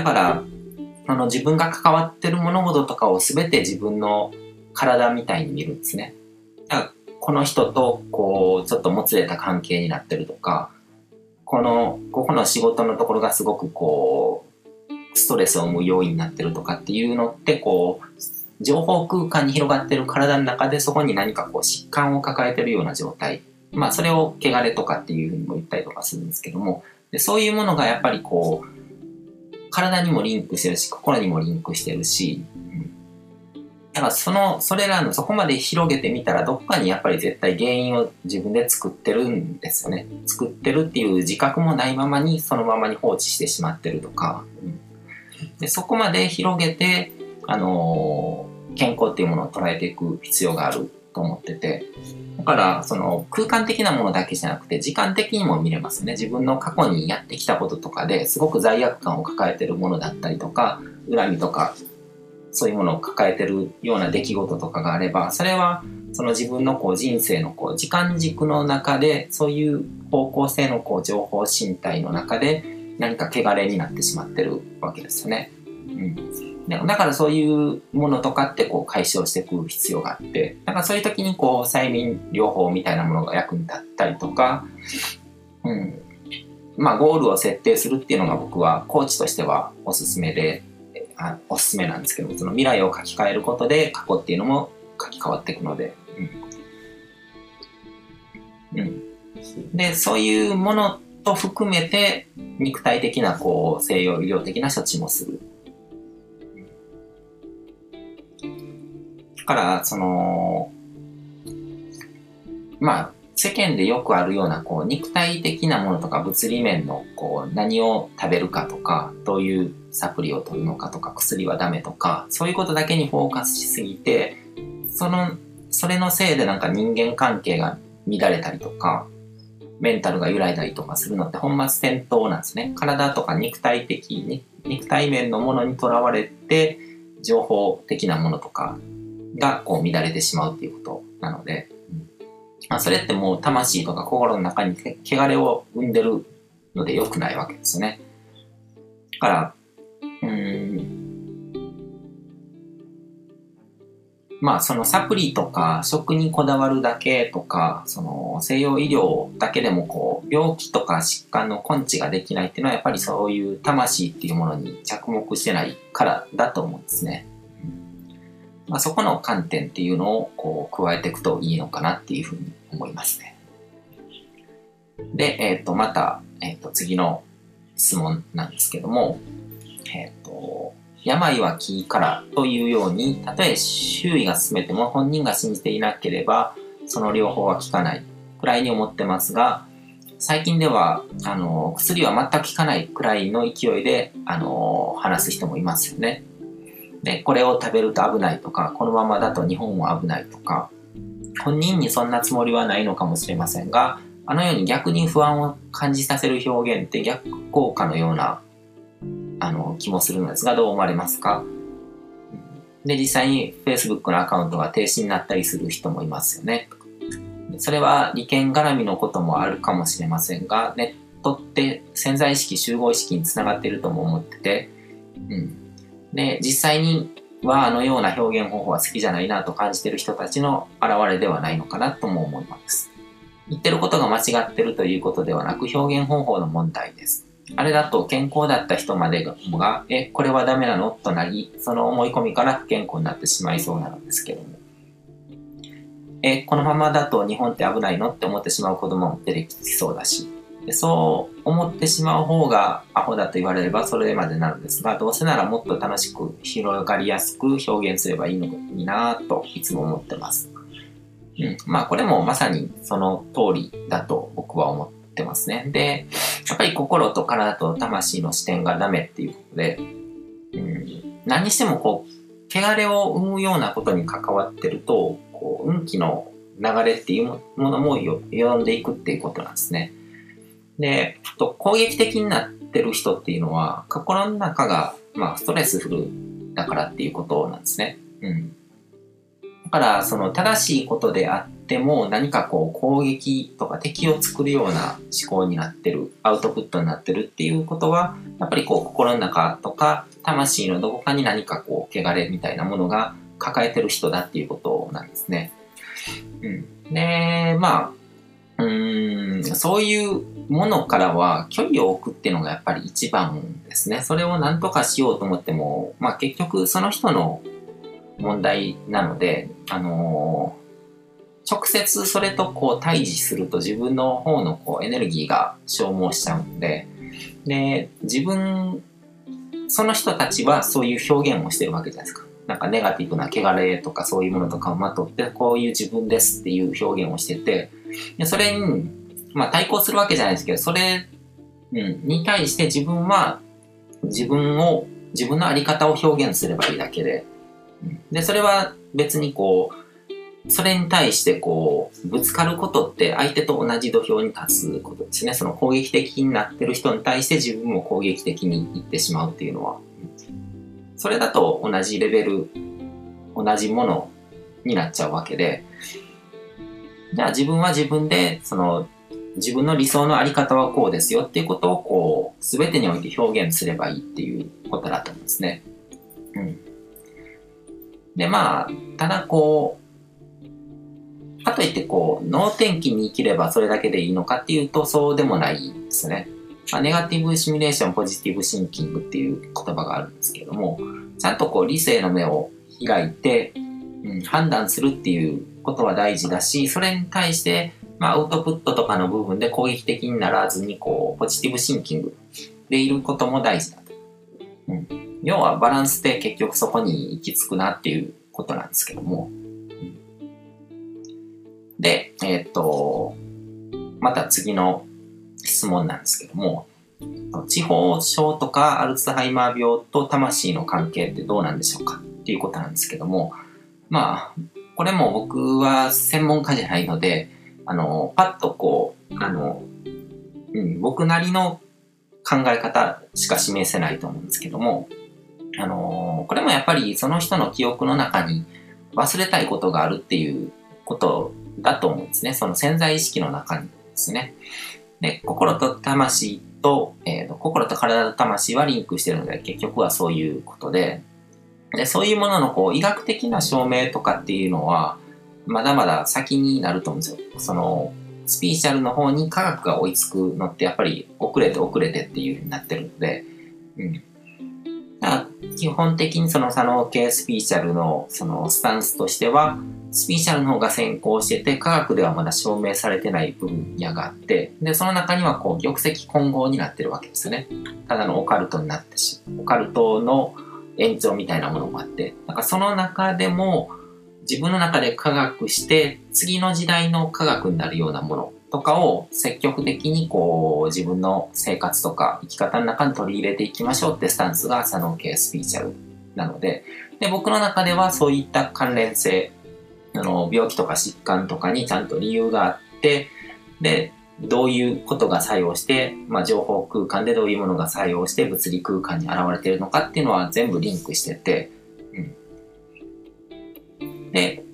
だから、あの自分が関わってる物事とかを全て自分の体みたいに見るんですね。だからこの人とこうちょっともつれた関係になってるとか、この、ここの仕事のところがすごくこう、ストレスを生む要因になってるとかっていうのってこう、情報空間に広がってる体の中でそこに何かこう疾患を抱えてるような状態。まあそれを汚れとかっていうふうにも言ったりとかするんですけども、でそういうものがやっぱりこう、体にもリンクしてるし、心にもリンクしてるし、うん、だからその、それらのそこまで広げてみたら、どっかにやっぱり絶対原因を自分で作ってるんですよね。作ってるっていう自覚もないままに、そのままに放置してしまってるとか、うん、でそこまで広げて、あのー、健康っていうものを捉えていく必要がある。と思ってて、だから、その空間的なものだけじゃなくて、時間的にも見れますね。自分の過去にやってきたこととかですごく罪悪感を抱えてるものだったりとか、恨みとか、そういうものを抱えてるような出来事とかがあれば、それはその自分のこう人生のこう時間軸の中で、そういう方向性のこう情報身体の中で何か汚れになってしまってるわけですよね。うんだからそういうものとかってこう解消していく必要があって、だからそういう時にこう催眠療法みたいなものが役に立ったりとか、うん。まあゴールを設定するっていうのが僕はコーチとしてはおすすめで、あおすすめなんですけど、その未来を書き換えることで過去っていうのも書き換わっていくので、うん。うん。で、そういうものと含めて肉体的なこう西洋医療的な処置もする。から、その、まあ、世間でよくあるような、こう、肉体的なものとか物理面の、こう、何を食べるかとか、どういうサプリを取るのかとか、薬はダメとか、そういうことだけにフォーカスしすぎて、その、それのせいでなんか人間関係が乱れたりとか、メンタルが揺らいだりとかするのって本末転倒なんですね。体とか肉体的に、肉体面のものにとらわれて、情報的なものとかがこう乱れてしまうっていうことなので、うんまあ、それってもう魂とか心の中に汚れを生んでるので良くないわけですよね。だから、うん、まあそのサプリとか食にこだわるだけとか、その西洋医療だけでもこう病気とか疾患の根治ができないっていうのはやっぱりそういう魂っていうものに着目してないからだと思うんですね。まあ、そこの観点っていうのをこう加えていくといいのかなっていうふうに思いますね。で、えっ、ー、と、また、えっ、ー、と、次の質問なんですけども、えっ、ー、と、病は気からというように、たとえ周囲が進めても本人が信じていなければ、その両方は効かないくらいに思ってますが、最近では、あの、薬は全く効かないくらいの勢いで、あの、話す人もいますよね。で、これを食べると危ないとか、このままだと日本は危ないとか、本人にそんなつもりはないのかもしれませんが、あのように逆に不安を感じさせる表現って逆効果のような、あの、気もするのですが、どう思われますか？で、実際に Facebook のアカウントが停止になったりする人もいますよね。それは利権絡みのこともあるかもしれませんが、ネットって潜在意識、集合意識につながっているとも思ってて、うん、で、実際にはあのような表現方法は好きじゃないなと感じてる人たちの現れではないのかなとも思います。言ってることが間違ってるということではなく表現方法の問題です。あれだと健康だった人までが、え、これはダメなの？となり、その思い込みから不健康になってしまいそうなのですけども。え、このままだと日本って危ないの？って思ってしまう子供も出てきそうだし、でそう思ってしまう方がアホだと言われればそれまでなるんですが、どうせならもっと楽しく広がりやすく表現すればいいのになぁといつも思ってます。うん。まあこれもまさにその通りだと僕は思ってますね。で、やっぱり心と体と魂の視点がダメっていうことで、うん、何にしてもこう、汚れを生むようなことに関わってると、こう運気の流れっていうものも呼んでいくっていうことなんですね。で、と攻撃的になってる人っていうのは、心の中が、まあ、ストレスフルだからっていうことなんですね。うん。だから、その正しいことであっても何かこう攻撃とか敵を作るような思考になってる、アウトプットになってるっていうことは、やっぱりこう心の中とか魂のどこかに何かこう汚れみたいなものが抱えてる人だっていうことなんですね。うん。で、まあ、うん、そういうものからは距離を置くっていうのがやっぱり一番ですね。それを何とかしようと思っても、まあ結局その人の問題なので、あのー、直接それとこう対峙すると自分の方のこうエネルギーが消耗しちゃうので、で、自分、その人たちはそういう表現をしてるわけじゃないですか。なんかネガティブな汚れとかそういうものとかをまとって、こういう自分ですっていう表現をしてて、でそれに、まあ対抗するわけじゃないですけど、それ、うん、に対して自分は自分を、自分のあり方を表現すればいいだけで、で、それは別にこう、それに対してこう、ぶつかることって相手と同じ土俵に立つことですね。その攻撃的になってる人に対して自分も攻撃的に言ってしまうっていうのは。それだと同じレベル、同じものになっちゃうわけで、じゃあ自分は自分で、その、自分の理想のあり方はこうですよっていうことをこう、すべてにおいて表現すればいいっていうことだと思うんですね。うん。で、まあ、ただこう、かといってこう、脳天気に生きればそれだけでいいのかっていうと、そうでもないですね。まあ、ネガティブシミュレーション、ポジティブシンキングっていう言葉があるんですけども、ちゃんとこう、理性の目を開いて、うん、判断するっていうことは大事だし、それに対して、まあ、アウトプットとかの部分で攻撃的にならずに、こう、ポジティブシンキングでいることも大事だと。うん要はバランスで結局そこに行き着くなっていうことなんですけども。で、えっ、ー、と、また次の質問なんですけども、地方症とかアルツハイマー病と魂の関係ってどうなんでしょうかっていうことなんですけども、まあ、これも僕は専門家じゃないので、あの、パッとこう、あの、うん、僕なりの考え方しか示せないと思うんですけども、あの、これもやっぱりその人の記憶の中に忘れたいことがあるっていうことだと思うんですね。その潜在意識の中にですね。で、心と魂と、えーと、心と体と魂はリンクしてるので、結局はそういうことで、でそういうもののこう医学的な証明とかっていうのは、まだまだ先になると思うんですよ。その、スピーチャルの方に科学が追いつくのってやっぱり遅れて遅れてっていう風になってるので、うん。基本的にその左脳系スピーチャルのそのスタンスとしては、スピーチャルの方が先行してて、科学ではまだ証明されてない分野があって、で、その中にはこう、玉石混合になってるわけですよね。ただのオカルトになってし、オカルトの延長みたいなものもあって、なんかその中でも、自分の中で科学して、次の時代の科学になるようなものとかを積極的にこう自分の生活とか生き方の中に取り入れていきましょうってスタンスが左脳系スピーチャルなので、で僕の中ではそういった関連性、あの病気とか疾患とかにちゃんと理由があって、で、どういうことが作用して、まあ、情報空間でどういうものが作用して物理空間に現れているのかっていうのは全部リンクしてて、で、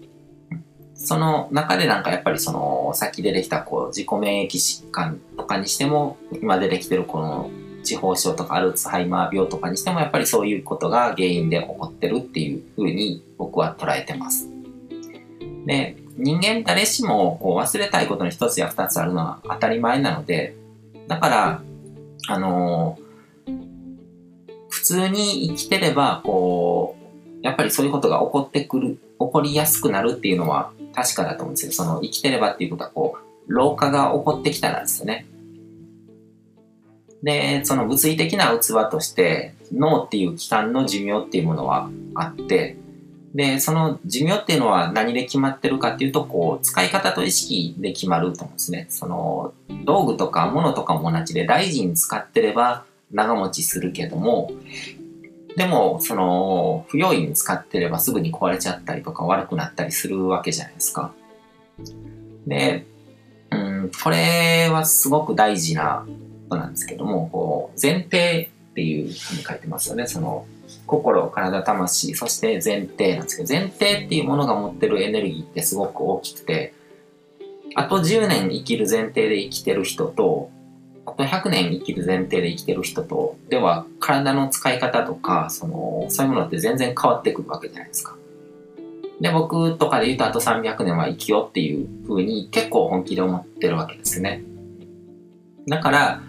その中でなんかやっぱりその、さっき出てきたこう自己免疫疾患とかにしても、今出てきてるこの地方症とかアルツハイマー病とかにしてもやっぱりそういうことが原因で起こってるっていうふうに僕は捉えてます。で、人間誰しもこう忘れたいことの一つや二つあるのは当たり前なので、だから、あのー、普通に生きてれば、こう、やっぱりそういうことが起こってくる、起こりやすくなるっていうのは確かだと思うんですよ。その生きてればっていうことはこう、老化が起こってきたらですよね。で、その物理的な器として脳っていう器官の寿命っていうものはあって、で、その寿命っていうのは何で決まってるかっていうと、こう、使い方と意識で決まると思うんですね。その、道具とか物とかも同じで大事に使ってれば長持ちするけども、でも、その、不用意に使ってればすぐに壊れちゃったりとか悪くなったりするわけじゃないですか。で、うん、これはすごく大事なことなんですけども、こう、前提っていうふうに書いてますよね。その、心、体、魂、そして前提なんですけど、前提っていうものが持ってるエネルギーってすごく大きくて、あと10年生きる前提で生きてる人と、と100年生きる前提で生きてる人と、では体の使い方とか、その、そういうものって全然変わってくるわけじゃないですか。で、僕とかで言うとあと300年は生きようっていう風に結構本気で思ってるわけですね。だから、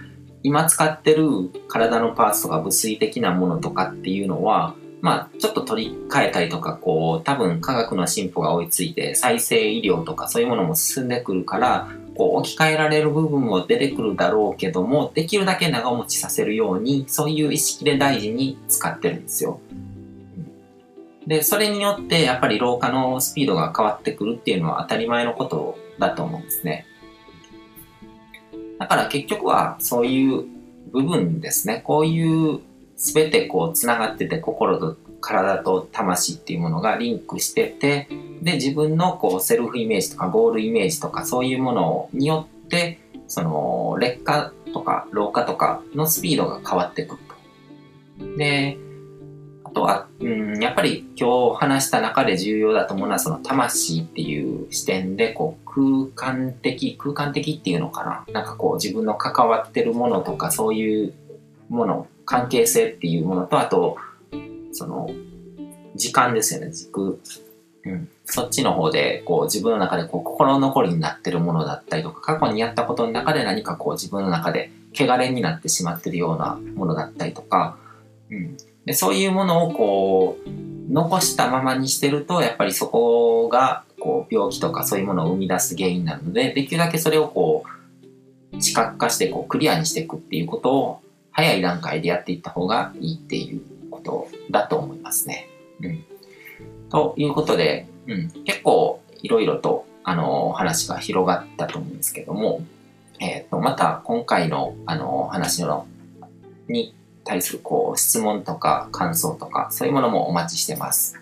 今使ってる体のパーツとか物理的なものとかっていうのは、まあ、ちょっと取り替えたりとか、こう、多分科学の進歩が追いついて、再生医療とかそういうものも進んでくるから、こう、置き換えられる部分も出てくるだろうけども、できるだけ長持ちさせるように、そういう意識で大事に使ってるんですよ。で、それによってやっぱり老化のスピードが変わってくるっていうのは当たり前のことだと思うんですね。だから結局はそういう部分ですね。こういう全てこう繋がってて心と体と魂っていうものがリンクしてて、で、自分のこうセルフイメージとかゴールイメージとかそういうものによって、その劣化とか老化とかのスピードが変わってくると。であ、とは、うん、やっぱり今日話した中で重要だと思うのはその魂っていう視点でこう空間的空間的っていうのかななんかこう自分の関わってるものとかそういうもの関係性っていうものとあとその時間ですよね軸、うん、そっちの方でこう自分の中でこう心残りになってるものだったりとか過去にやったことの中で何かこう自分の中で汚れになってしまってるようなものだったりとか、うん、でそういうものをこう残したままにしてるとやっぱりそこがこう病気とかそういうものを生み出す原因なのでできるだけそれをこう視覚化してこうクリアにしていくっていうことを早い段階でやっていった方がいいっていうことだと思いますね。うん、ということで、うん、結構いろいろとあの話が広がったと思うんですけども、えーと、とまた今回のあの話のに対するこう質問とか感想とかそういうものもお待ちしてます。